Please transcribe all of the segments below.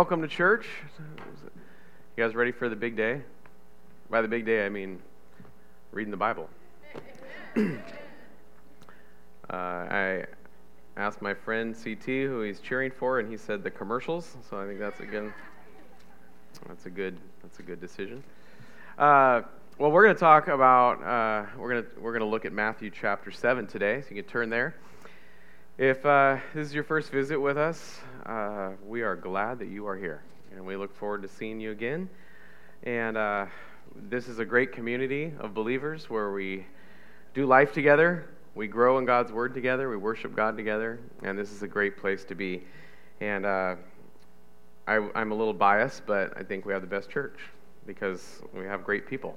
Welcome to church. You guys ready for the big day? By the big day, I mean reading the Bible. uh, I asked my friend CT who he's cheering for, and he said the commercials. So I think that's again, that's a good, that's a good decision. Uh, well, we're going to talk about uh, we're going to we're going to look at Matthew chapter seven today. So you can turn there. If uh, this is your first visit with us, uh, we are glad that you are here, and we look forward to seeing you again. And uh, this is a great community of believers where we do life together, we grow in God's Word together, we worship God together, and this is a great place to be. And uh, I, I'm a little biased, but I think we have the best church because we have great people.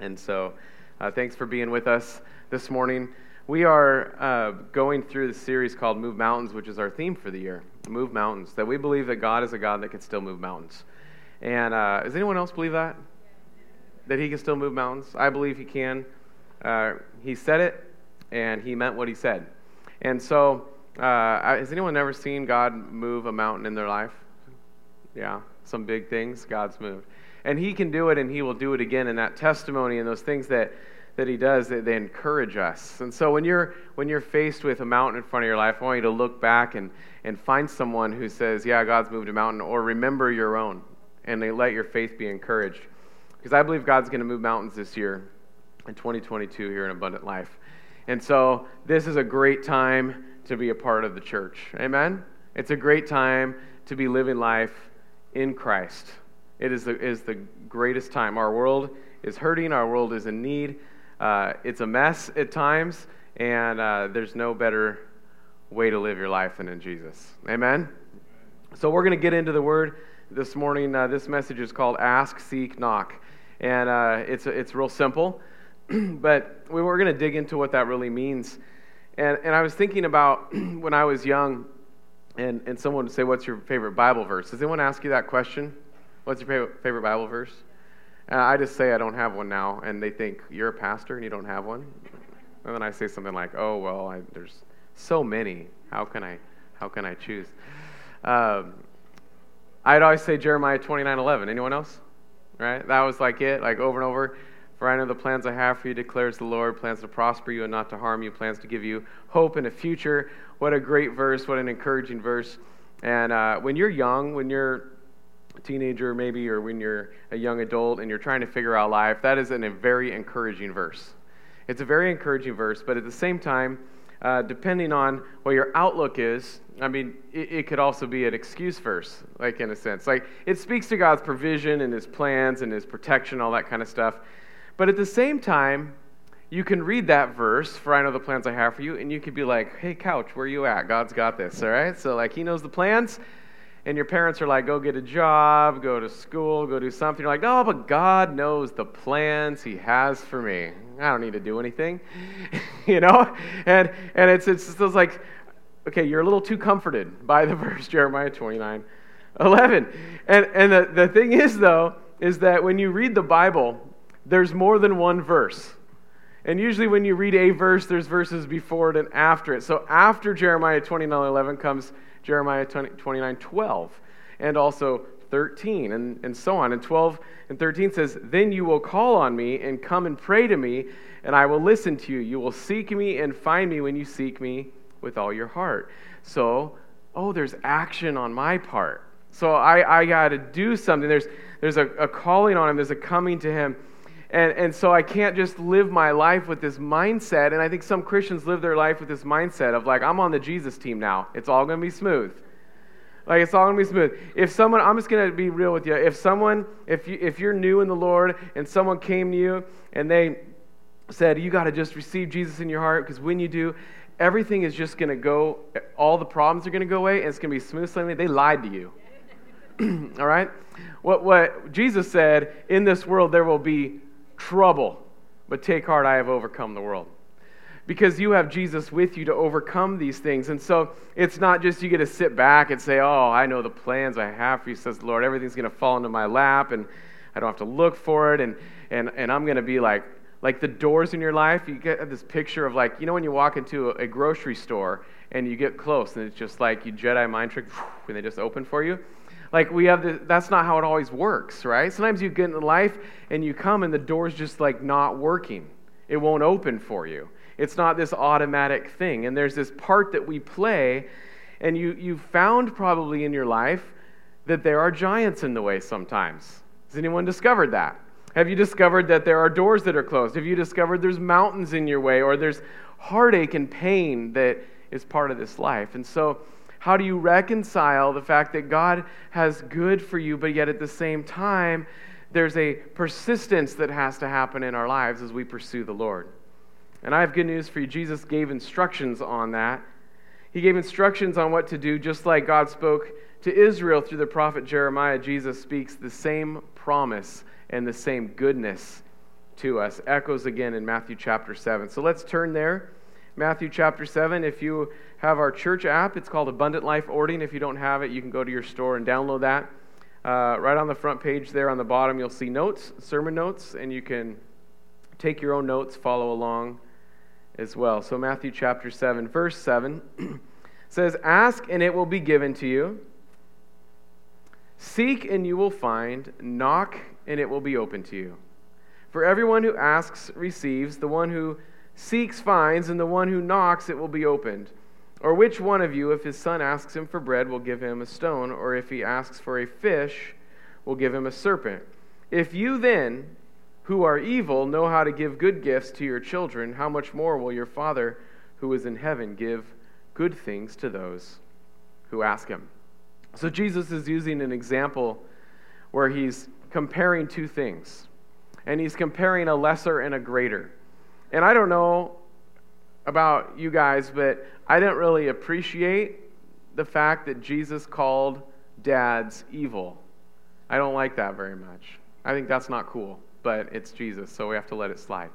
And so, uh, thanks for being with us this morning. We are uh, going through the series called Move Mountains, which is our theme for the year Move Mountains. That we believe that God is a God that can still move mountains. And uh, does anyone else believe that? That He can still move mountains? I believe He can. Uh, he said it, and He meant what He said. And so, uh, has anyone ever seen God move a mountain in their life? Yeah, some big things God's moved. And He can do it, and He will do it again. And that testimony and those things that that he does, they, encourage us. And so when you're, when you're faced with a mountain in front of your life, I want you to look back and, and find someone who says, Yeah, God's moved a mountain, or remember your own, and they let your faith be encouraged. Because I believe God's going to move mountains this year in 2022 here in Abundant Life. And so this is a great time to be a part of the church. Amen? It's a great time to be living life in Christ. It is the, is the greatest time. Our world is hurting, our world is in need. Uh, it's a mess at times, and uh, there's no better way to live your life than in Jesus. Amen? So we're going to get into the Word this morning. Uh, this message is called Ask, Seek, Knock. And uh, it's, it's real simple, but we, we're going to dig into what that really means. And, and I was thinking about when I was young, and, and someone would say, What's your favorite Bible verse? Does anyone ask you that question? What's your favorite Bible verse? And I just say I don't have one now, and they think you're a pastor and you don't have one. And then I say something like, "Oh well, I, there's so many. How can I, how can I choose?" Um, I'd always say Jeremiah 29:11. Anyone else? Right? That was like it, like over and over. For I know the plans I have for you, declares the Lord, plans to prosper you and not to harm you, plans to give you hope in a future. What a great verse! What an encouraging verse! And uh, when you're young, when you're teenager maybe or when you're a young adult and you're trying to figure out life that is an, a very encouraging verse. It's a very encouraging verse but at the same time uh, depending on what your outlook is i mean it, it, could also be an excuse verse like in a sense. Like it speaks to god's provision and his plans and his protection all that kind of stuff. But at the same time you can read that verse for i know the plans i have for you and you could be like hey couch where you at? God's got this all right? So like he knows the plans and your parents are like, go get a job, go to school, go do something. You're like, no, but God knows the plans He has for me. I don't need to do anything, you know? And, and it's, it's just like, okay, you're a little too comforted by the verse, Jeremiah 29 11. And, and the, the thing is, though, is that when you read the Bible, there's more than one verse. And usually, when you read a verse, there's verses before it and after it. So, after Jeremiah 29 11 comes Jeremiah 29 12, and also 13, and, and so on. And 12 and 13 says, Then you will call on me and come and pray to me, and I will listen to you. You will seek me and find me when you seek me with all your heart. So, oh, there's action on my part. So I, I got to do something. There's, there's a, a calling on him, there's a coming to him. And, and so I can't just live my life with this mindset. And I think some Christians live their life with this mindset of like, I'm on the Jesus team now. It's all going to be smooth. Like it's all gonna be smooth. If someone, I'm just gonna be real with you. If someone, if you, if you're new in the Lord and someone came to you and they said you got to just receive Jesus in your heart because when you do, everything is just gonna go. All the problems are gonna go away and it's gonna be smooth sailing. They lied to you. all right. What what Jesus said in this world there will be trouble. But take heart, I have overcome the world. Because you have Jesus with you to overcome these things. And so it's not just you get to sit back and say, Oh, I know the plans I have for you, says the Lord. Everything's going to fall into my lap and I don't have to look for it. And, and, and I'm going to be like, like the doors in your life. You get this picture of like, you know, when you walk into a, grocery store and you get close and it's just like you Jedi mind trick and they just open for you. Like we have the, that's not how it always works, right? Sometimes you get in life and you come and the door's just like not working. It won't open for you. It's not this automatic thing. And there's this part that we play, and you, you found probably in your life that there are giants in the way sometimes. Has anyone discovered that? Have you discovered that there are doors that are closed? Have you discovered there's mountains in your way or there's heartache and pain that is part of this life? And so, how do you reconcile the fact that God has good for you, but yet at the same time, there's a persistence that has to happen in our lives as we pursue the Lord? And I have good news for you. Jesus gave instructions on that. He gave instructions on what to do, just like God spoke to Israel through the prophet Jeremiah. Jesus speaks the same promise and the same goodness to us. Echoes again in Matthew chapter 7. So let's turn there. Matthew chapter 7. If you have our church app, it's called Abundant Life Ording. If you don't have it, you can go to your store and download that. Uh, right on the front page there on the bottom, you'll see notes, sermon notes, and you can take your own notes, follow along as well. So, Matthew chapter 7, verse 7 says, Ask and it will be given to you. Seek and you will find. Knock and it will be open to you. For everyone who asks receives, the one who seeks finds, and the one who knocks it will be opened. Or which one of you, if his son asks him for bread, will give him a stone, or if he asks for a fish, will give him a serpent? If you then, who are evil know how to give good gifts to your children, how much more will your Father who is in heaven give good things to those who ask him? So Jesus is using an example where he's comparing two things. And he's comparing a lesser and a greater. And I don't know about you guys, but I didn't really appreciate the fact that Jesus called dads evil. I don't like that very much. I think that's not cool but it's Jesus, so we have to let it slide.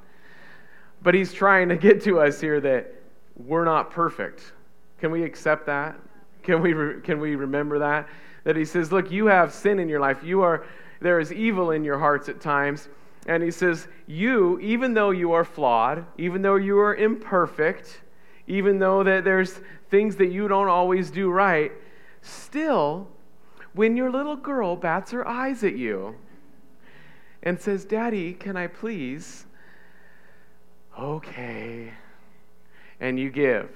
But he's trying to get to us here that we're not perfect. Can we accept that? Can we, re- can we remember that? That he says, Look, you have sin in your life. You are, there is evil in your hearts at times. And he says, You, even though you are flawed, even though you are imperfect, even though that there's things that you don't always do right, still, when your little girl bats her eyes at you, and says, Daddy, can I please? Okay. And you give.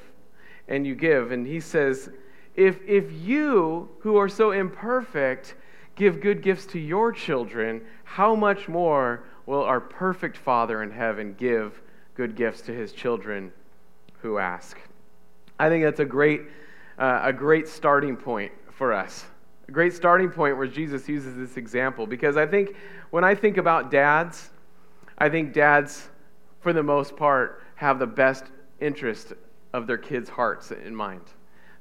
And you give. And he says, if, if you, who are so imperfect, give good gifts to your children, how much more will our perfect Father in heaven give good gifts to his children who ask? I think that's a great, uh, a great starting point for us a great starting point where Jesus uses this example because I think when I think about dads, I think dads, for the most part, have the best interest of their kids' hearts in mind.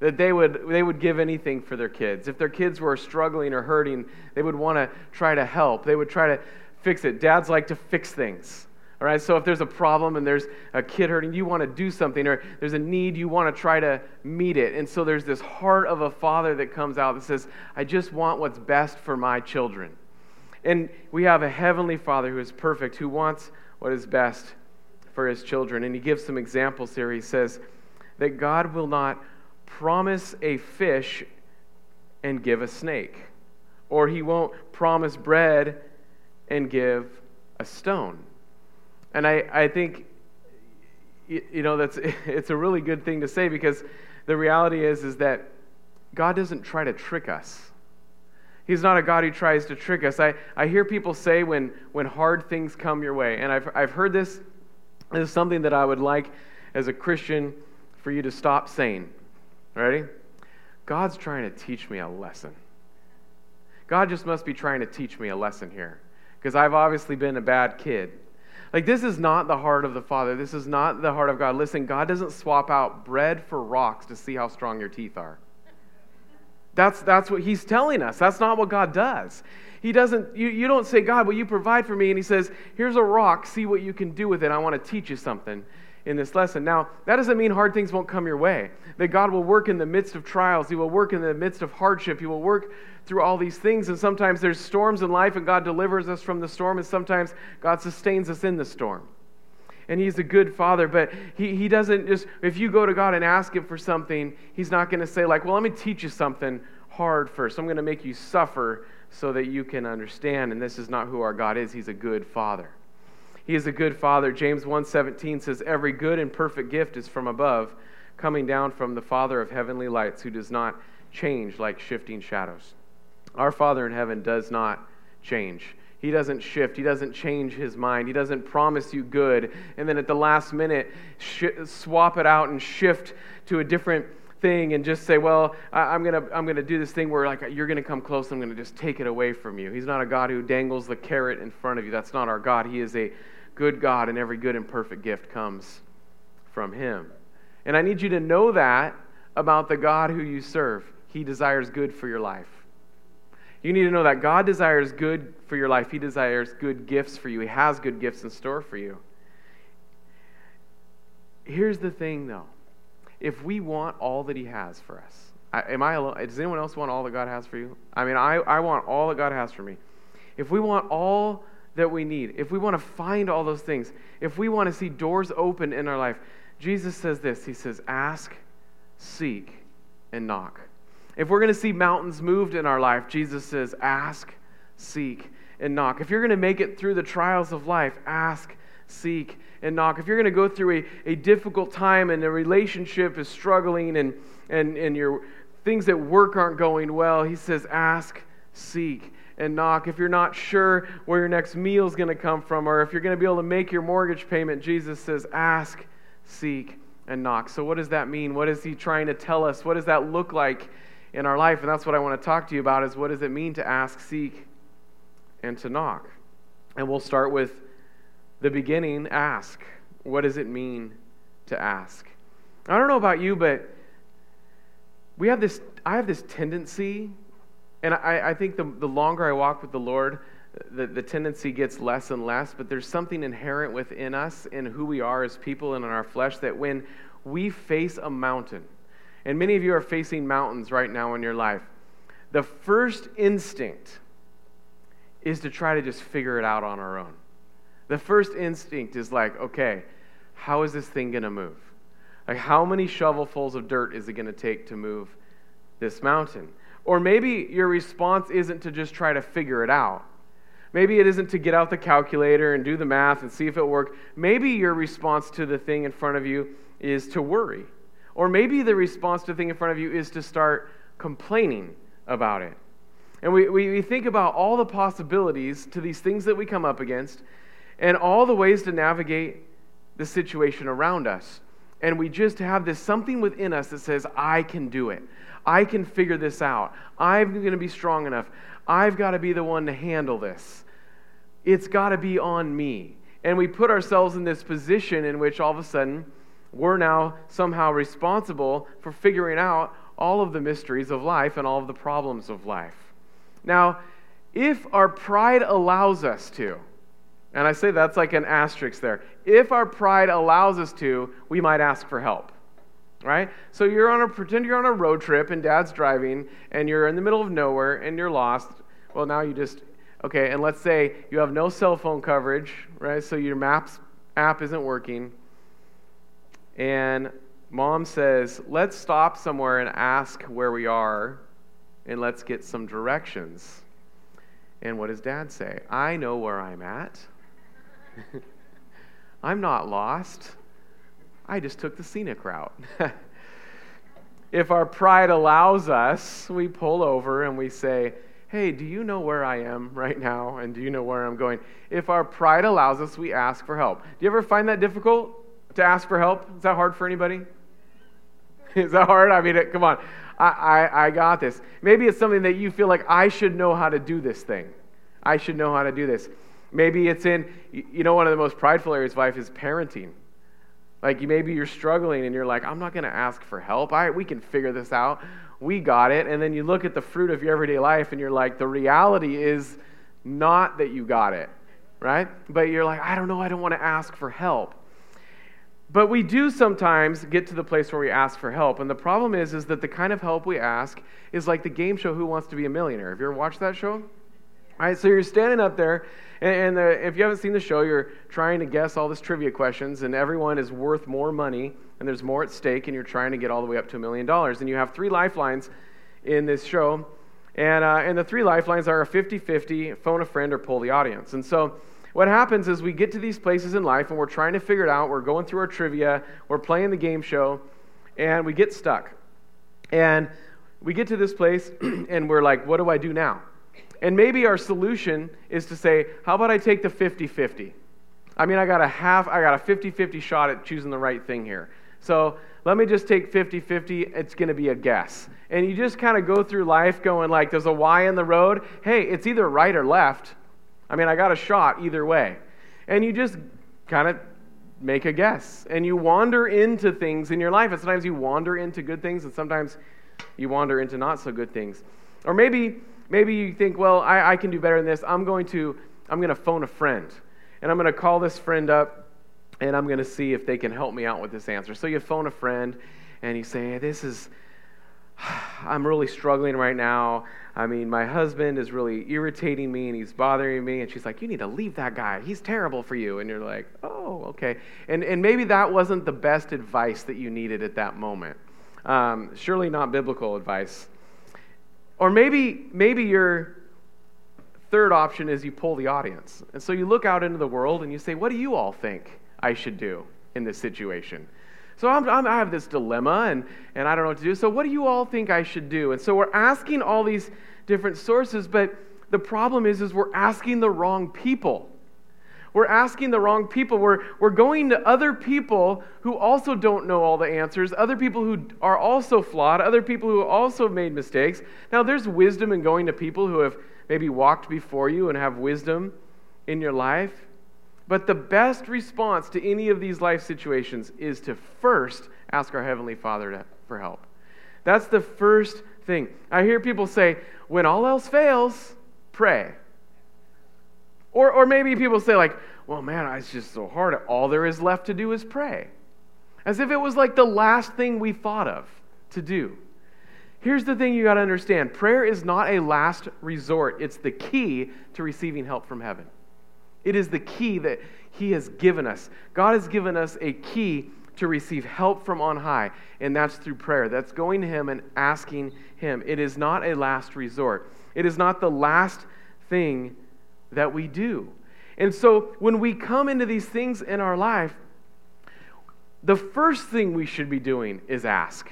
That they would, they would give anything for their kids. If their kids were struggling or hurting, they would want to try to help. They would try to fix it. Dads like to fix things. All right, so if there's a problem and there's a kid hurting, you want to do something, or there's a need, you want to try to meet it. And so there's this heart of a father that comes out that says, I just want what's best for my children. And we have a heavenly father who is perfect, who wants what is best for his children. And he gives some examples here. He says that God will not promise a fish and give a snake, or he won't promise bread and give a stone. And I, I think, you know, that's, it's a really good thing to say because the reality is, is that God doesn't try to trick us. He's not a God who tries to trick us. I, I hear people say when, when hard things come your way, and I've, I've heard this, this is something that I would like as a Christian for you to stop saying. Ready? God's trying to teach me a lesson. God just must be trying to teach me a lesson here because I've obviously been a bad kid. Like, this is not the heart of the Father. This is not the heart of God. Listen, God doesn't swap out bread for rocks to see how strong your teeth are. That's, that's what he's telling us. That's not what God does. He doesn't, you, you don't say, God, will you provide for me? And he says, here's a rock, see what you can do with it. I want to teach you something in this lesson. Now, that doesn't mean hard things won't come your way. That God will work in the midst of trials, He will work in the midst of hardship, He will work through all these things. And sometimes there's storms in life, and God delivers us from the storm, and sometimes God sustains us in the storm. And He's a good Father, but He, he doesn't just, if you go to God and ask Him for something, He's not going to say, like, well, let me teach you something hard first. I'm going to make you suffer so that you can understand. And this is not who our God is. He's a good father. He is a good father. James 1:17 says every good and perfect gift is from above, coming down from the Father of heavenly lights who does not change like shifting shadows. Our Father in heaven does not change. He doesn't shift. He doesn't change his mind. He doesn't promise you good and then at the last minute sh- swap it out and shift to a different thing and just say, well, I, am going to I'm gonna do this thing where like you're going to come close. I'm going to just take it away from you. He's not a God who dangles the carrot in front of you. That's not our God. He is a good God, and every good and perfect gift comes from him. And I need you to know that about the God who you serve. He desires good for your life. You need to know that God desires good for your life. He desires good gifts for you. He has good gifts in store for you. Here's the thing, though. If we want all that He has for us, I, am I alone? Does anyone else want all that God has for you? I mean, I, I want all that God has for me. If we want all that we need, if we want to find all those things, if we want to see doors open in our life, Jesus says this He says, Ask, seek, and knock. If we're going to see mountains moved in our life, Jesus says, Ask, seek, and knock. If you're going to make it through the trials of life, ask, seek, and knock. If you're going to go through a, a difficult time and the relationship is struggling and, and, and your things at work aren't going well, he says, Ask, seek, and knock. If you're not sure where your next meal is going to come from, or if you're going to be able to make your mortgage payment, Jesus says, Ask, seek, and knock. So, what does that mean? What is he trying to tell us? What does that look like in our life? And that's what I want to talk to you about is what does it mean to ask, seek, and to knock? And we'll start with the beginning ask. What does it mean to ask? I don't know about you, but we have this, I have this tendency, and I, I think the, the longer I walk with the Lord, the, the tendency gets less and less, but there's something inherent within us in who we are as people and in our flesh that when we face a mountain, and many of you are facing mountains right now in your life, the first instinct is to try to just figure it out on our own. The first instinct is like, okay, how is this thing going to move? Like, how many shovelfuls of dirt is it going to take to move this mountain? Or maybe your response isn't to just try to figure it out. Maybe it isn't to get out the calculator and do the math and see if it worked. Maybe your response to the thing in front of you is to worry. Or maybe the response to the thing in front of you is to start complaining about it. And we, we, we think about all the possibilities to these things that we come up against, and all the ways to navigate the situation around us. And we just have this something within us that says, I can do it. I can figure this out. I'm going to be strong enough. I've got to be the one to handle this. It's got to be on me. And we put ourselves in this position in which all of a sudden we're now somehow responsible for figuring out all of the mysteries of life and all of the problems of life. Now, if our pride allows us to, and I say that's like an asterisk there. If our pride allows us to, we might ask for help. Right? So you're on a pretend you're on a road trip and dad's driving and you're in the middle of nowhere and you're lost. Well, now you just okay, and let's say you have no cell phone coverage, right? So your maps app isn't working. And mom says, "Let's stop somewhere and ask where we are and let's get some directions." And what does dad say? I know where I'm at. I'm not lost. I just took the scenic route. if our pride allows us, we pull over and we say, Hey, do you know where I am right now? And do you know where I'm going? If our pride allows us, we ask for help. Do you ever find that difficult to ask for help? Is that hard for anybody? Is that hard? I mean, come on. I, I, I got this. Maybe it's something that you feel like I should know how to do this thing. I should know how to do this. Maybe it's in, you know, one of the most prideful areas of life is parenting. Like maybe you're struggling and you're like, I'm not going to ask for help. I, we can figure this out. We got it. And then you look at the fruit of your everyday life and you're like, the reality is not that you got it, right? But you're like, I don't know. I don't want to ask for help. But we do sometimes get to the place where we ask for help. And the problem is, is that the kind of help we ask is like the game show Who Wants to Be a Millionaire. Have you ever watched that show? All right, so you're standing up there, and, the, if you haven't seen the show, you're trying to guess all these trivia questions, and everyone is worth more money, and there's more at stake, and you're trying to get all the way up to a million dollars. And you have three lifelines in this show. And, uh, and the three lifelines are a 50 50, phone a friend, or pull the audience. And so what happens is we get to these places in life and we're trying to figure it out. We're going through our trivia, we're playing the game show, and we get stuck. And we get to this place and we're like, what do I do now? And maybe our solution is to say, how about I take the 50 50? I mean, I got a half, I got a 50 50 shot at choosing the right thing here. So let me just take 50 50. It's going to be a guess. And you just kind of go through life going like, there's a Y in the road. Hey, it's either right or left. I mean, I got a shot either way. And you just kind of make a guess. And you wander into things in your life. And sometimes you wander into good things, and sometimes you wander into not so good things. Or maybe, maybe you think, well, I, I can do better than this. I'm going to, I'm going to phone a friend and I'm going to call this friend up and I'm going to see if they can help me out with this answer. So you phone a friend and you say, This is, I'm really struggling right now. I mean, my husband is really irritating me and he's bothering me. And she's like, You need to leave that guy. He's terrible for you. And you're like, Oh, okay. And, and maybe that wasn't the best advice that you needed at that moment. Um, surely not biblical advice. Or maybe, maybe you're Third option is you pull the audience. And so you look out into the world and you say, What do you all think I should do in this situation? So I'm, I'm, i have this dilemma and, and I don't know what to do. So, what do you all think I should do? And so we're asking all these different sources, but the problem is, is we're asking the wrong people. We're asking the wrong people. We're, we're going to other people who also don't know all the answers, other people who are also flawed, other people who also made mistakes. Now, there's wisdom in going to people who have maybe walked before you and have wisdom in your life. But the best response to any of these life situations is to first ask our Heavenly Father to, for help. That's the first thing. I hear people say, when all else fails, pray. Or, or maybe people say, like, well, man, it's just so hard. All there is left to do is pray. As if it was like the last thing we thought of to do. Here's the thing you got to understand prayer is not a last resort, it's the key to receiving help from heaven. It is the key that He has given us. God has given us a key to receive help from on high, and that's through prayer. That's going to Him and asking Him. It is not a last resort, it is not the last thing that we do. And so when we come into these things in our life, the first thing we should be doing is ask.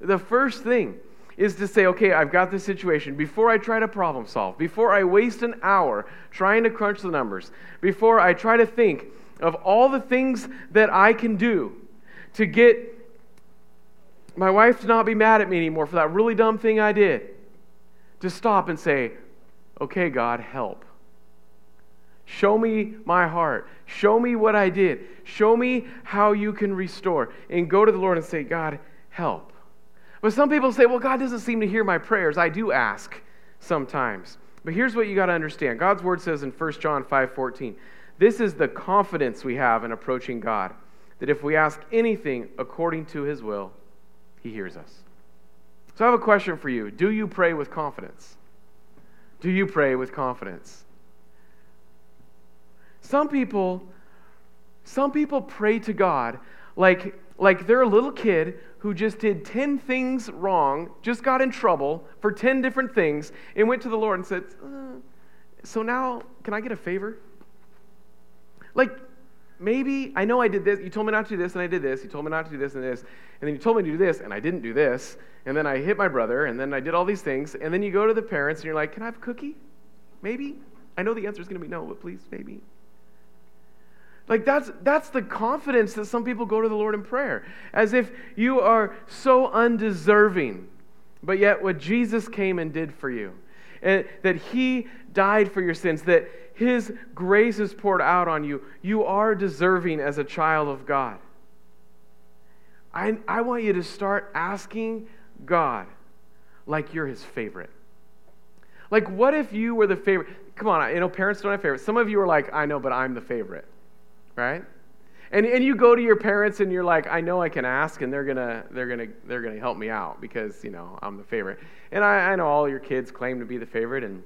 The first thing is to say, okay, I've got this situation. Before I try to problem solve, before I waste an hour trying to crunch the numbers, before I try to think of all the things that I can do to get my wife to not be mad at me anymore for that really dumb thing I did, to stop and say, okay, God, help. Show me my heart. Show me what I did. Show me how you can restore. And go to the Lord and say, God, help. But some people say, well, God doesn't seem to hear my prayers. I do ask sometimes. But here's what you got to understand God's word says in 1 John 5 14, this is the confidence we have in approaching God, that if we ask anything according to his will, he hears us. So I have a question for you. Do you pray with confidence? Do you pray with confidence? Some people, some people pray to God like, like they're a little kid who just did 10 things wrong, just got in trouble for 10 different things, and went to the Lord and said, uh, So now, can I get a favor? Like, maybe I know I did this. You told me not to do this, and I did this. You told me not to do this and this. And then you told me to do this, and I didn't do this. And then I hit my brother, and then I did all these things. And then you go to the parents, and you're like, Can I have a cookie? Maybe? I know the answer is going to be no, but please, maybe. Like that's that's the confidence that some people go to the Lord in prayer, as if you are so undeserving, but yet what Jesus came and did for you, and that He died for your sins, that His grace is poured out on you. You are deserving as a child of God. I, I want you to start asking God like you're His favorite. Like, what if you were the favorite? Come on, you know, parents don't have favorites. Some of you are like, I know, but I'm the favorite right? And, and you go to your parents and you're like, I know I can ask and they're gonna they're gonna they're gonna help me out because you know I'm the favorite. And I, I know all your kids claim to be the favorite and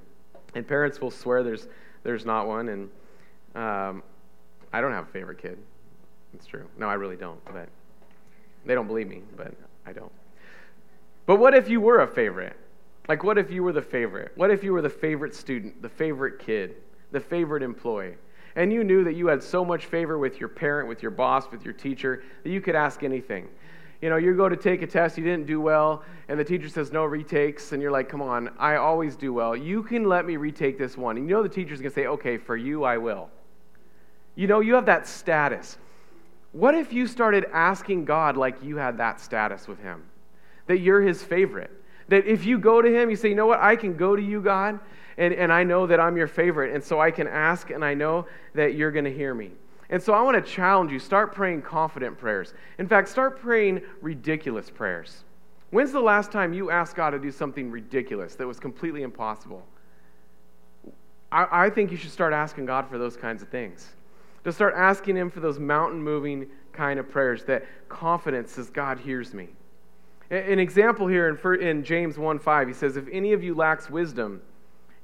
and parents will swear there's there's not one and um, I don't have a favorite kid. It's true. No, I really don't. But they don't believe me, but I don't. But what if you were a favorite? Like, what if you were the favorite? What if you were the favorite student, the favorite kid, the favorite employee? And you knew that you had so much favor with your parent, with your boss, with your teacher, that you could ask anything. You know, you go to take a test, you didn't do well, and the teacher says no retakes, and you're like, come on, I always do well. You can let me retake this one. And you know the teacher's going to say, okay, for you, I will. You know, you have that status. What if you started asking God like you had that status with Him? That you're His favorite? That if you go to Him, you say, you know what, I can go to you, God, and, and I know that I'm your favorite, and so I can ask, and I know that you're going to hear me. And so I want to challenge you start praying confident prayers. In fact, start praying ridiculous prayers. When's the last time you asked God to do something ridiculous that was completely impossible? I, I think you should start asking God for those kinds of things. To start asking Him for those mountain moving kind of prayers that confidence says, God hears me. An example here in, in James 1 5, he says, If any of you lacks wisdom,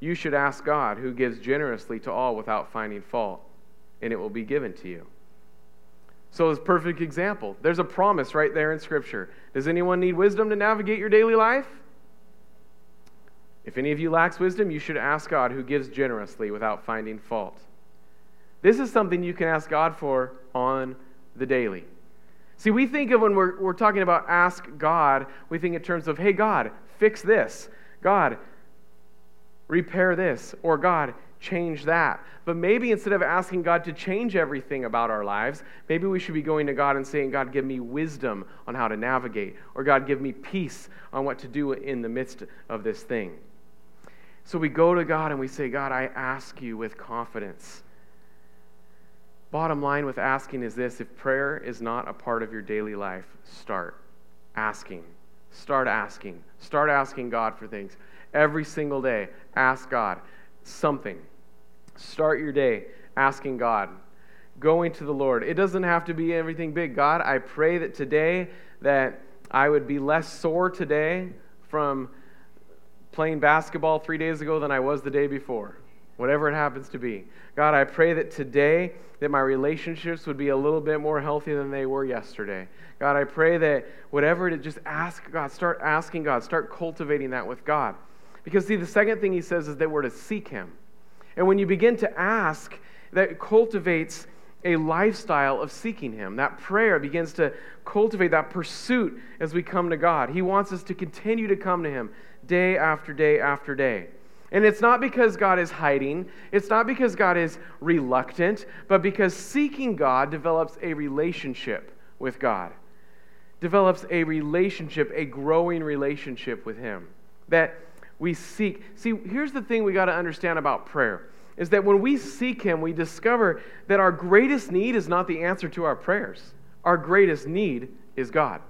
you should ask God, who gives generously to all without finding fault, and it will be given to you. So, it's perfect example. There's a promise right there in Scripture. Does anyone need wisdom to navigate your daily life? If any of you lacks wisdom, you should ask God, who gives generously without finding fault. This is something you can ask God for on the daily. See, we think of when we're, we're talking about ask God, we think in terms of, hey, God, fix this. God, repair this. Or God, change that. But maybe instead of asking God to change everything about our lives, maybe we should be going to God and saying, God, give me wisdom on how to navigate. Or God, give me peace on what to do in the midst of this thing. So we go to God and we say, God, I ask you with confidence Bottom line with asking is this if prayer is not a part of your daily life, start asking. Start asking. Start asking God for things. Every single day, ask God something. Start your day asking God, going to the Lord. It doesn't have to be everything big. God, I pray that today that I would be less sore today from playing basketball 3 days ago than I was the day before. Whatever it happens to be. God, I pray that today that my relationships would be a little bit more healthy than they were yesterday. God, I pray that whatever to just ask God, start asking God, start cultivating that with God. Because, see, the second thing he says is that we're to seek him. And when you begin to ask, that cultivates a lifestyle of seeking him. That prayer begins to cultivate that pursuit as we come to God. He wants us to continue to come to him day after day after day. And it's not because God is hiding, it's not because God is reluctant, but because seeking God develops a relationship with God, develops a relationship, a growing relationship with Him that we seek. See, here's the thing we got to understand about prayer is that when we seek Him, we discover that our greatest need is not the answer to our prayers, our greatest need is God.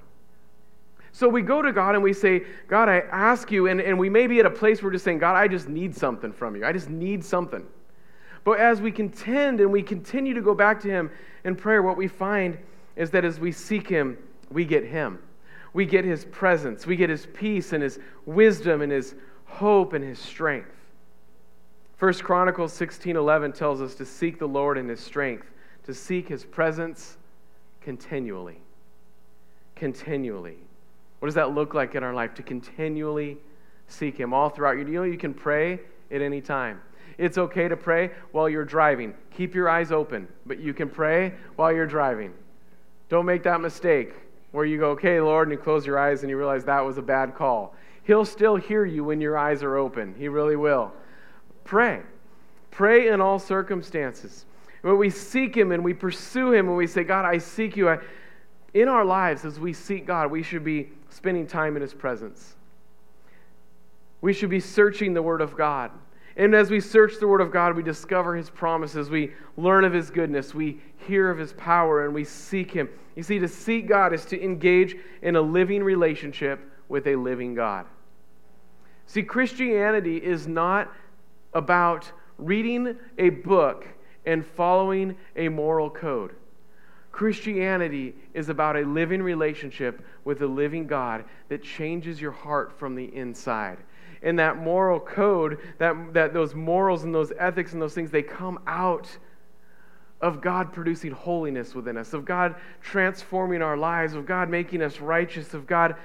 So we go to God and we say, God, I ask you, and, and we may be at a place where we're just saying, God, I just need something from you. I just need something. But as we contend and we continue to go back to Him in prayer, what we find is that as we seek Him, we get Him. We get His presence. We get His peace and His wisdom and His hope and His strength. First Chronicles 16:11 tells us to seek the Lord in His strength, to seek His presence continually. Continually. What does that look like in our life? To continually seek Him all throughout your. You know, you can pray at any time. It's okay to pray while you're driving. Keep your eyes open, but you can pray while you're driving. Don't make that mistake where you go, okay, Lord, and you close your eyes and you realize that was a bad call. He'll still hear you when your eyes are open. He really will. Pray. Pray in all circumstances. When we seek Him and we pursue Him and we say, God, I seek you, I, in our lives, as we seek God, we should be spending time in His presence. We should be searching the Word of God. And as we search the Word of God, we discover His promises. We learn of His goodness. We hear of His power and we seek Him. You see, to seek God is to engage in a living relationship with a living God. See, Christianity is not about reading a book and following a moral code. Christianity is about a living relationship with a living God that changes your heart from the inside. And that moral code, that, that those morals and those ethics and those things, they come out of God producing holiness within us, of God transforming our lives, of God making us righteous, of God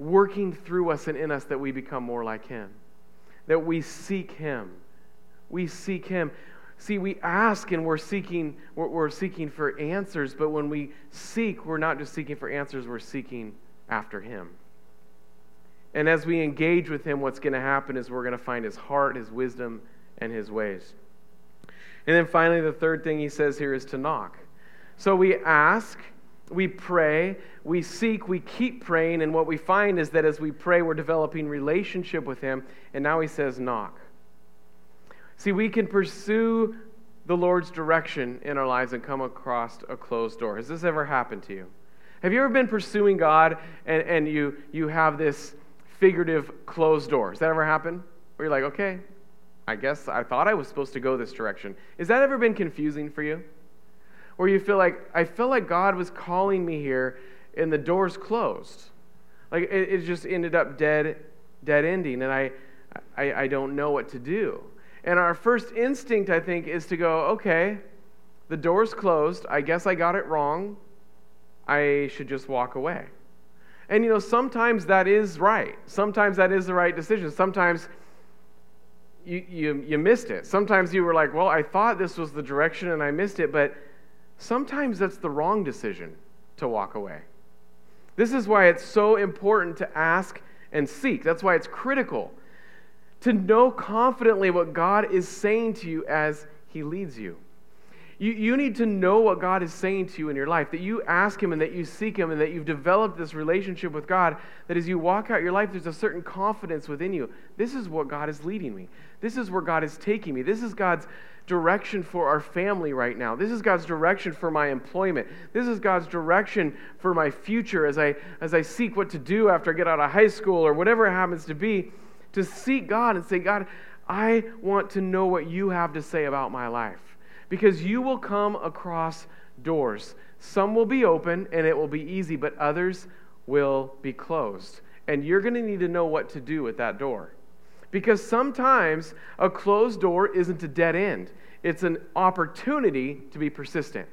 working through us and in us that we become more like Him, that we seek Him. We seek Him. See, we ask and we're seeking, we're, seeking for answers, but when we seek, we're not just seeking for answers, we're seeking after Him. And as we engage with Him, what's going to happen is we're going to find His heart, His wisdom, and His ways. And then finally, the third thing He says here is to knock. So we ask, we pray, we seek, we keep praying, and what we find is that as we pray, we're developing relationship with Him, and now He says, knock. See, we can pursue the Lord's direction in our lives and come across a closed door. Has this ever happened to you? Have you ever been pursuing God and, and you, you have this figurative closed door? Has that ever happened? Where you're like, okay, I guess I thought I was supposed to go this direction. Has that ever been confusing for you? Where you feel like, I feel like God was calling me here and the door's closed. Like it, it just ended up dead, dead ending, and I, I, I don't know what to do. And our first instinct, I think, is to go, okay, the door's closed. I guess I got it wrong. I should just walk away. And you know, sometimes that is right. Sometimes that is the right decision. Sometimes you, you, you missed it. Sometimes you were like, well, I thought this was the direction and I missed it, but sometimes that's the wrong decision to walk away. This is why it's so important to ask and seek. That's why it's critical to know confidently what God is saying to you as He leads you. You, you need to know what God is saying to you in your life, that you ask Him and that you seek Him and that you've developed this relationship with God, that as you walk out your life, there's a certain confidence within you. This is what God is leading me. This is where God is taking me. This is God's direction for our family right now. This is God's direction for my employment. This is God's direction for my future as I, as I seek what to do after I get out of high school or whatever it happens to be. To seek God and say, God, I want to know what you have to say about my life because you will come across doors. Some will be open and it will be easy, but others will be closed. And you're going to need to know what to do with that door. Because sometimes a closed door isn't a dead end, it's an opportunity to be persistent.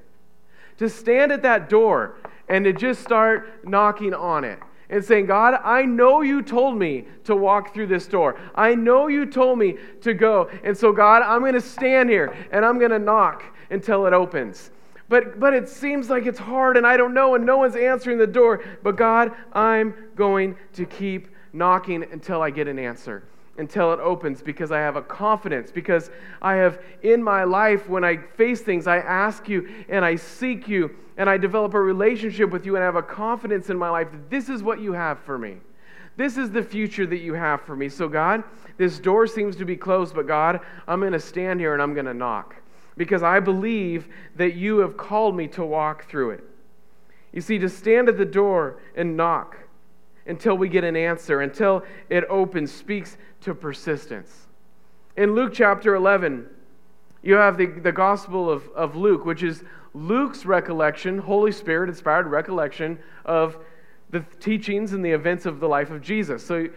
To stand at that door and to just start knocking on it and saying, God, I know you told me to walk through this door. I know you told me to go. And so, God, I'm going to stand here and I'm going to knock until it opens. But, but it seems like it's hard and I don't know and no one's answering the door. But, God, I'm going to keep knocking until I get an answer until it opens because I have a confidence, because I have in my life, when I face things, I ask you and I seek you and I develop a relationship with you and I have a confidence in my life that this is what you have for me. This is the future that you have for me. So, God, this door seems to be closed, but God, I'm going to stand here and I'm going to knock because I believe that you have called me to walk through it. You see, to stand at the door and knock until we get an answer, until it opens, speaks to persistence. In Luke chapter 11, you have the, the Gospel of, of Luke, which is Luke's recollection, Holy Spirit inspired recollection of the teachings and the events of the life of Jesus. So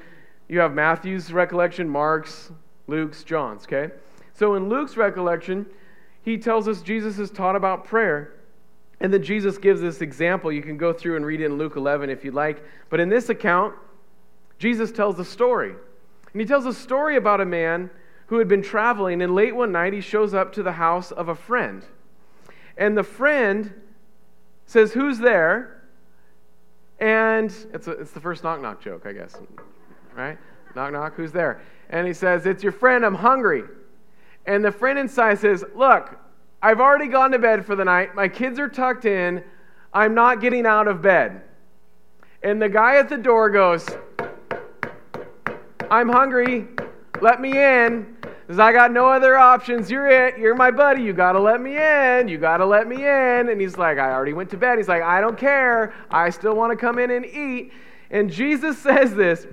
you have Matthew's recollection, Mark's, Luke's, John's, okay? So in Luke's recollection, he tells us Jesus is taught about prayer. And then Jesus gives this example. You can go through and read it in Luke 11 if you'd like. But in this account, Jesus tells a story. And he tells a story about a man who had been traveling, and late one night he shows up to the house of a friend. And the friend says, Who's there? And it's, a, it's the first knock knock joke, I guess. Right? Knock knock, who's there? And he says, It's your friend, I'm hungry. And the friend inside says, Look, I've already gone to bed for the night. My kids are tucked in. I'm not getting out of bed. And the guy at the door goes, I'm hungry. Let me in. Because I got no other options. You're it. You're my buddy. You got to let me in. You got to let me in. And he's like, I already went to bed. He's like, I don't care. I still want to come in and eat. And Jesus says this.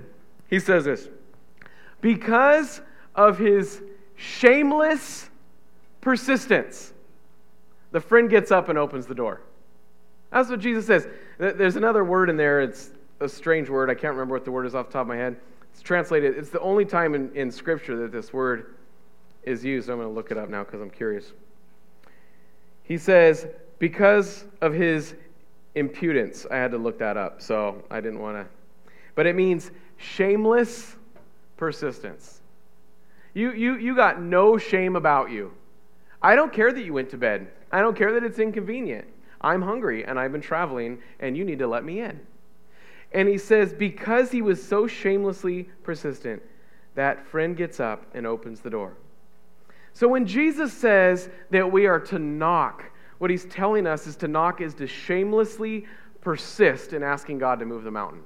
He says this. Because of his shameless persistence, the friend gets up and opens the door. That's what Jesus says. There's another word in there. It's a strange word. I can't remember what the word is off the top of my head. It's translated, it's the only time in, in Scripture that this word is used. I'm going to look it up now because I'm curious. He says, because of his impudence. I had to look that up, so I didn't want to. but it means shameless persistence. You, you, you got no shame about you. I don't care that you went to bed. I don't care that it's inconvenient. I'm hungry and I've been traveling and you need to let me in. And he says, because he was so shamelessly persistent, that friend gets up and opens the door. So when Jesus says that we are to knock, what he's telling us is to knock is to shamelessly persist in asking God to move the mountain.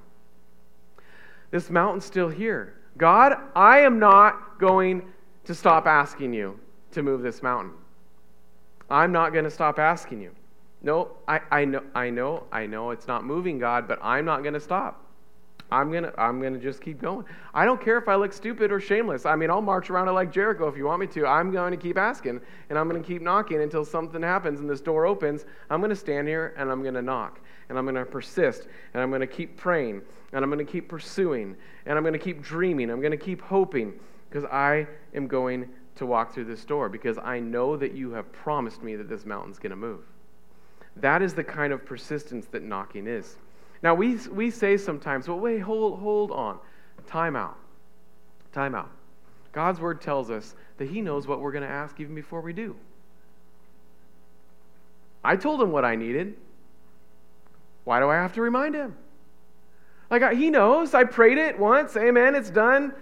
This mountain's still here. God, I am not going to stop asking you to move this mountain. I'm not going to stop asking you. No, I, I know, I know, I know it's not moving, God, but I'm not going to stop. I'm gonna, I'm gonna just keep going. I don't care if I look stupid or shameless. I mean, I'll march around it like Jericho if you want me to. I'm going to keep asking, and I'm going to keep knocking until something happens and this door opens. I'm going to stand here and I'm going to knock, and I'm going to persist, and I'm going to keep praying, and I'm going to keep pursuing, and I'm going to keep dreaming. I'm going to keep hoping, because I am going to walk through this door because I know that you have promised me that this mountain's going to move. That is the kind of persistence that knocking is. Now, we, we say sometimes, well, wait, hold, hold on. Time out. Time out. God's word tells us that He knows what we're going to ask even before we do. I told Him what I needed. Why do I have to remind Him? Like, He knows. I prayed it once. Amen. It's done.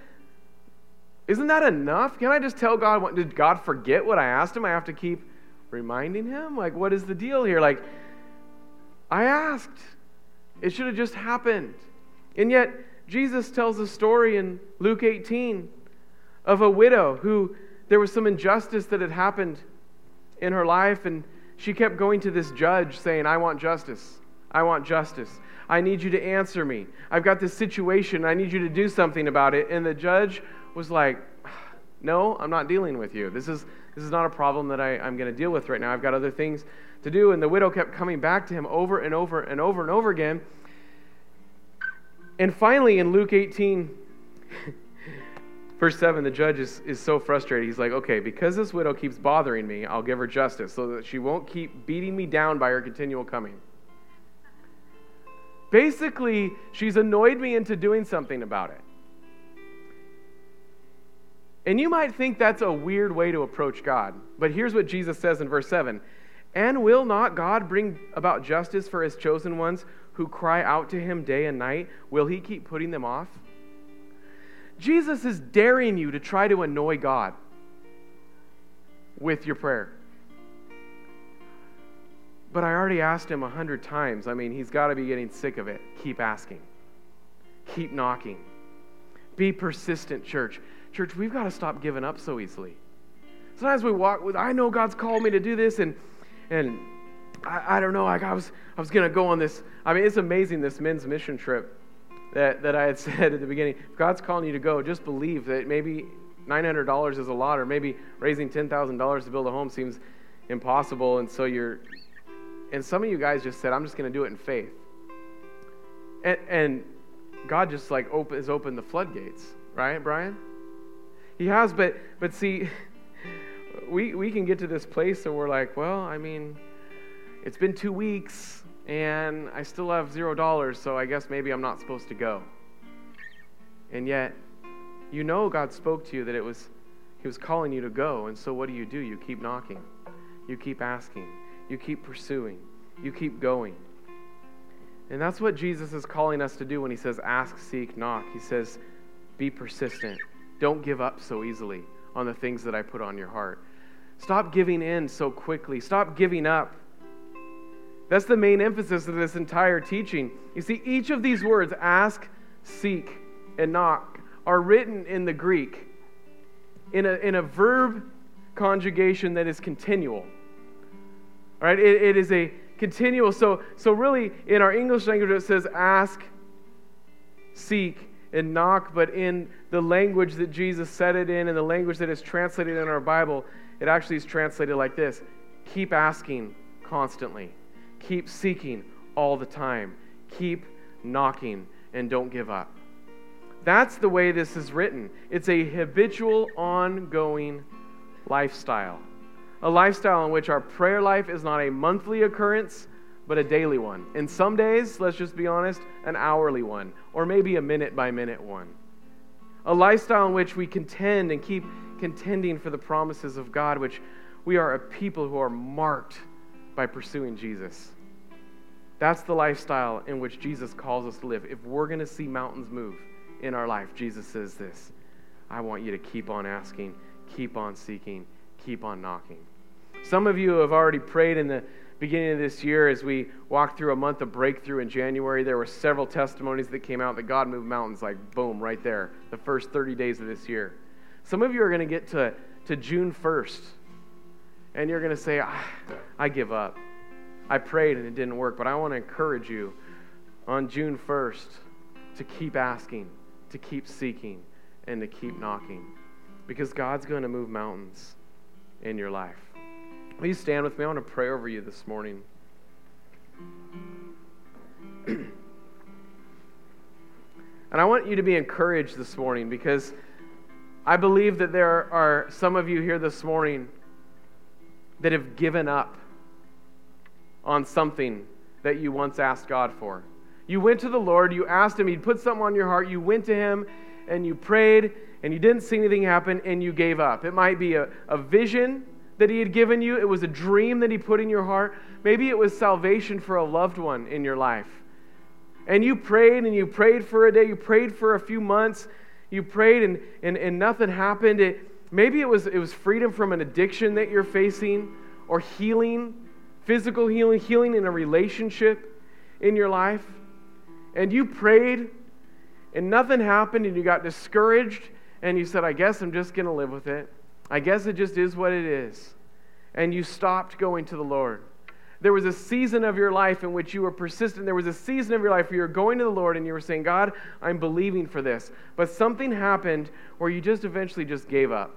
Isn't that enough? Can I just tell God, what, did God forget what I asked Him? I have to keep reminding Him? Like, what is the deal here? Like, I asked. It should have just happened. And yet, Jesus tells a story in Luke 18 of a widow who there was some injustice that had happened in her life, and she kept going to this judge saying, I want justice. I want justice. I need you to answer me. I've got this situation. I need you to do something about it. And the judge was like, No, I'm not dealing with you. This is, this is not a problem that I, I'm going to deal with right now. I've got other things to do. And the widow kept coming back to him over and over and over and over again. And finally, in Luke 18, verse 7, the judge is, is so frustrated. He's like, okay, because this widow keeps bothering me, I'll give her justice so that she won't keep beating me down by her continual coming. Basically, she's annoyed me into doing something about it. And you might think that's a weird way to approach God. But here's what Jesus says in verse 7 And will not God bring about justice for his chosen ones who cry out to him day and night? Will he keep putting them off? Jesus is daring you to try to annoy God with your prayer. But I already asked him a hundred times. I mean, he's got to be getting sick of it. Keep asking, keep knocking. Be persistent, church. Church, we've got to stop giving up so easily. Sometimes we walk with, I know God's called me to do this, and and I, I don't know, like I was I was gonna go on this. I mean, it's amazing this men's mission trip that, that I had said at the beginning. If God's calling you to go, just believe that maybe nine hundred dollars is a lot, or maybe raising ten thousand dollars to build a home seems impossible, and so you're and some of you guys just said, I'm just gonna do it in faith. And and God just like open, has opened the floodgates, right, Brian? He has, but but see, we we can get to this place where we're like, well, I mean, it's been two weeks and I still have zero dollars, so I guess maybe I'm not supposed to go. And yet, you know God spoke to you that it was He was calling you to go, and so what do you do? You keep knocking, you keep asking, you keep pursuing, you keep going. And that's what Jesus is calling us to do when He says, ask, seek, knock. He says, be persistent. Don't give up so easily on the things that I put on your heart. Stop giving in so quickly. Stop giving up. That's the main emphasis of this entire teaching. You see, each of these words, ask, seek, and knock, are written in the Greek in a, in a verb conjugation that is continual. All right, it, it is a continual. So, so really, in our English language, it says ask, seek, and knock, but in the language that Jesus said it in and the language that is translated in our Bible, it actually is translated like this keep asking constantly, keep seeking all the time, keep knocking, and don't give up. That's the way this is written. It's a habitual, ongoing lifestyle. A lifestyle in which our prayer life is not a monthly occurrence, but a daily one. And some days, let's just be honest, an hourly one, or maybe a minute by minute one. A lifestyle in which we contend and keep contending for the promises of God, which we are a people who are marked by pursuing Jesus. That's the lifestyle in which Jesus calls us to live. If we're going to see mountains move in our life, Jesus says this I want you to keep on asking, keep on seeking, keep on knocking. Some of you have already prayed in the beginning of this year as we walked through a month of breakthrough in January. There were several testimonies that came out that God moved mountains like boom, right there, the first 30 days of this year. Some of you are going to get to, to June 1st and you're going to say, ah, I give up. I prayed and it didn't work, but I want to encourage you on June 1st to keep asking, to keep seeking, and to keep knocking because God's going to move mountains in your life. Will you stand with me? I want to pray over you this morning. and I want you to be encouraged this morning because I believe that there are some of you here this morning that have given up on something that you once asked God for. You went to the Lord, you asked Him, He'd put something on your heart, you went to Him and you prayed and you didn't see anything happen and you gave up. It might be a, a vision that He had given you, it was a dream that He put in your heart. Maybe it was salvation for a loved one in your life. And you prayed and you prayed for a day, you prayed for a few months, you prayed and, and, and nothing happened. It, maybe it was, it was freedom from an addiction that you're facing or healing physical healing, healing in a relationship in your life, and you prayed and nothing happened and you got discouraged and you said, I guess I'm just going to live with it. I guess it just is what it is. And you stopped going to the Lord. There was a season of your life in which you were persistent. There was a season of your life where you were going to the Lord and you were saying, God, I'm believing for this. But something happened where you just eventually just gave up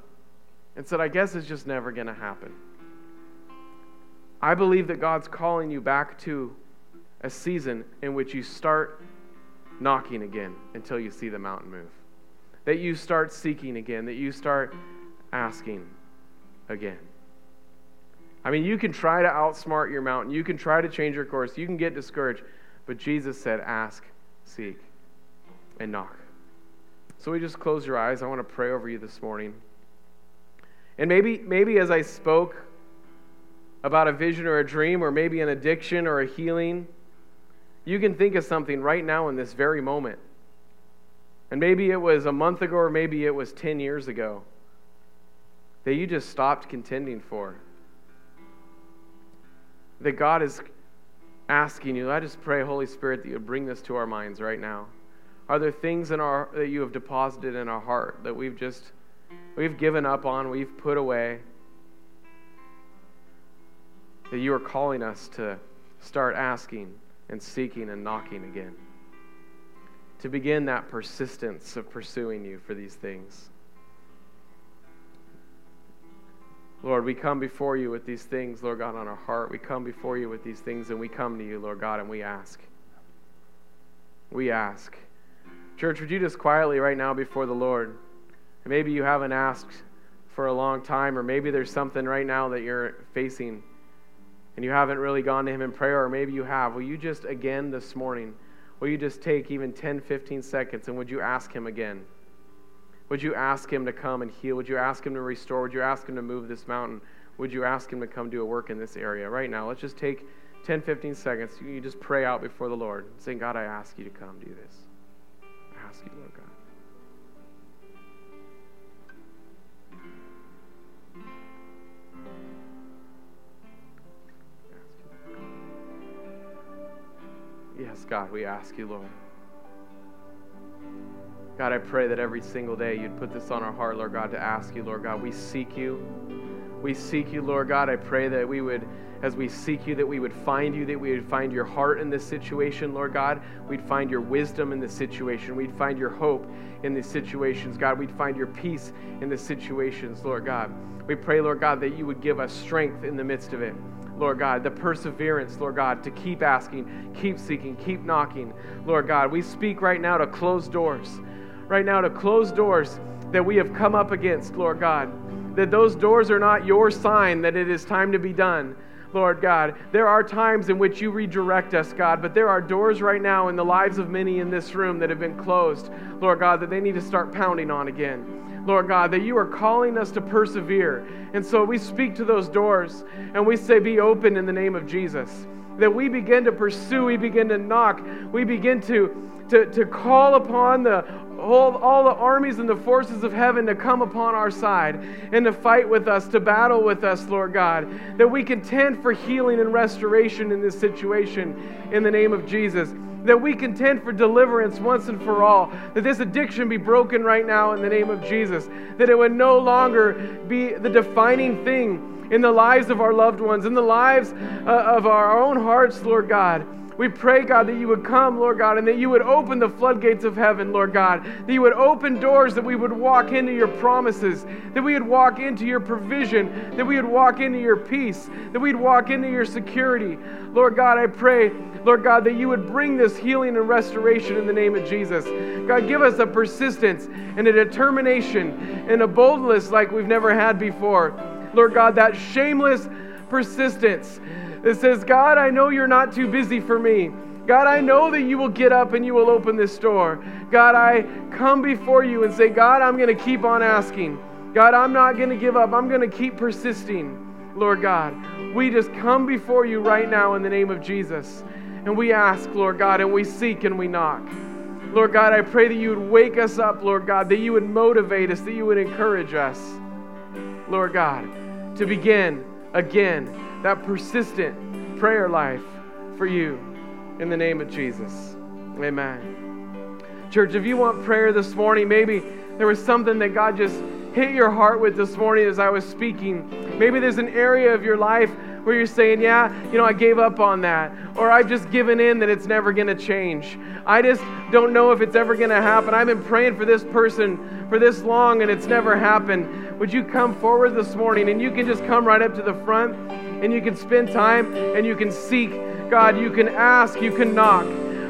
and said, I guess it's just never going to happen. I believe that God's calling you back to a season in which you start knocking again until you see the mountain move. That you start seeking again, that you start asking again. I mean, you can try to outsmart your mountain, you can try to change your course, you can get discouraged, but Jesus said, ask, seek, and knock. So we just close your eyes. I want to pray over you this morning. And maybe, maybe as I spoke, about a vision or a dream or maybe an addiction or a healing, you can think of something right now in this very moment. And maybe it was a month ago or maybe it was 10 years ago that you just stopped contending for. That God is asking you, I just pray, Holy Spirit, that you bring this to our minds right now. Are there things in our that you have deposited in our heart that we've just we've given up on, we've put away? that you are calling us to start asking and seeking and knocking again. To begin that persistence of pursuing you for these things. Lord, we come before you with these things, Lord God, on our heart. We come before you with these things, and we come to you, Lord God, and we ask. We ask. Church, would you just quietly right now before the Lord? Maybe you haven't asked for a long time, or maybe there's something right now that you're facing and you haven't really gone to Him in prayer, or maybe you have, will you just again this morning, will you just take even 10, 15 seconds and would you ask Him again? Would you ask Him to come and heal? Would you ask Him to restore? Would you ask Him to move this mountain? Would you ask Him to come do a work in this area? Right now, let's just take 10, 15 seconds. You just pray out before the Lord, saying, God, I ask you to come do this. I ask you, Lord God. Yes, God, we ask you, Lord. God, I pray that every single day you'd put this on our heart, Lord God, to ask you, Lord God. We seek you. We seek you, Lord God. I pray that we would, as we seek you, that we would find you, that we would find your heart in this situation, Lord God. We'd find your wisdom in this situation. We'd find your hope in these situations, God. We'd find your peace in the situations, Lord God. We pray, Lord God, that you would give us strength in the midst of it. Lord God, the perseverance, Lord God, to keep asking, keep seeking, keep knocking, Lord God. We speak right now to close doors, right now to close doors that we have come up against, Lord God. That those doors are not your sign that it is time to be done, Lord God. There are times in which you redirect us, God, but there are doors right now in the lives of many in this room that have been closed, Lord God, that they need to start pounding on again. Lord God, that you are calling us to persevere. And so we speak to those doors and we say, Be open in the name of Jesus. That we begin to pursue, we begin to knock, we begin to, to, to call upon the all, all the armies and the forces of heaven to come upon our side and to fight with us, to battle with us, Lord God. That we contend for healing and restoration in this situation in the name of Jesus that we contend for deliverance once and for all, that this addiction be broken right now in the name of Jesus, that it would no longer be the defining thing in the lives of our loved ones, in the lives uh, of our own hearts, Lord God. We pray, God, that you would come, Lord God, and that you would open the floodgates of heaven, Lord God. That you would open doors, that we would walk into your promises, that we would walk into your provision, that we would walk into your peace, that we'd walk into your security. Lord God, I pray, Lord God, that you would bring this healing and restoration in the name of Jesus. God, give us a persistence and a determination and a boldness like we've never had before. Lord God, that shameless persistence that says, God, I know you're not too busy for me. God, I know that you will get up and you will open this door. God, I come before you and say, God, I'm going to keep on asking. God, I'm not going to give up. I'm going to keep persisting. Lord God, we just come before you right now in the name of Jesus. And we ask, Lord God, and we seek and we knock. Lord God, I pray that you would wake us up, Lord God, that you would motivate us, that you would encourage us, Lord God, to begin again that persistent prayer life for you in the name of Jesus. Amen. Church, if you want prayer this morning, maybe there was something that God just hit your heart with this morning as I was speaking. Maybe there's an area of your life where you're saying, Yeah, you know, I gave up on that. Or I've just given in that it's never going to change. I just don't know if it's ever going to happen. I've been praying for this person for this long and it's never happened. Would you come forward this morning and you can just come right up to the front and you can spend time and you can seek God, you can ask, you can knock,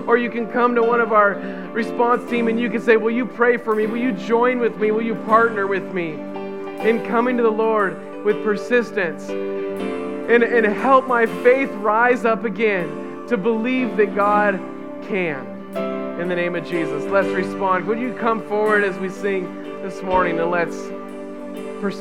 or you can come to one of our response team and you can say, Will you pray for me? Will you join with me? Will you partner with me in coming to the Lord with persistence and, and help my faith rise up again to believe that God can? In the name of Jesus, let's respond. Would you come forward as we sing this morning and let's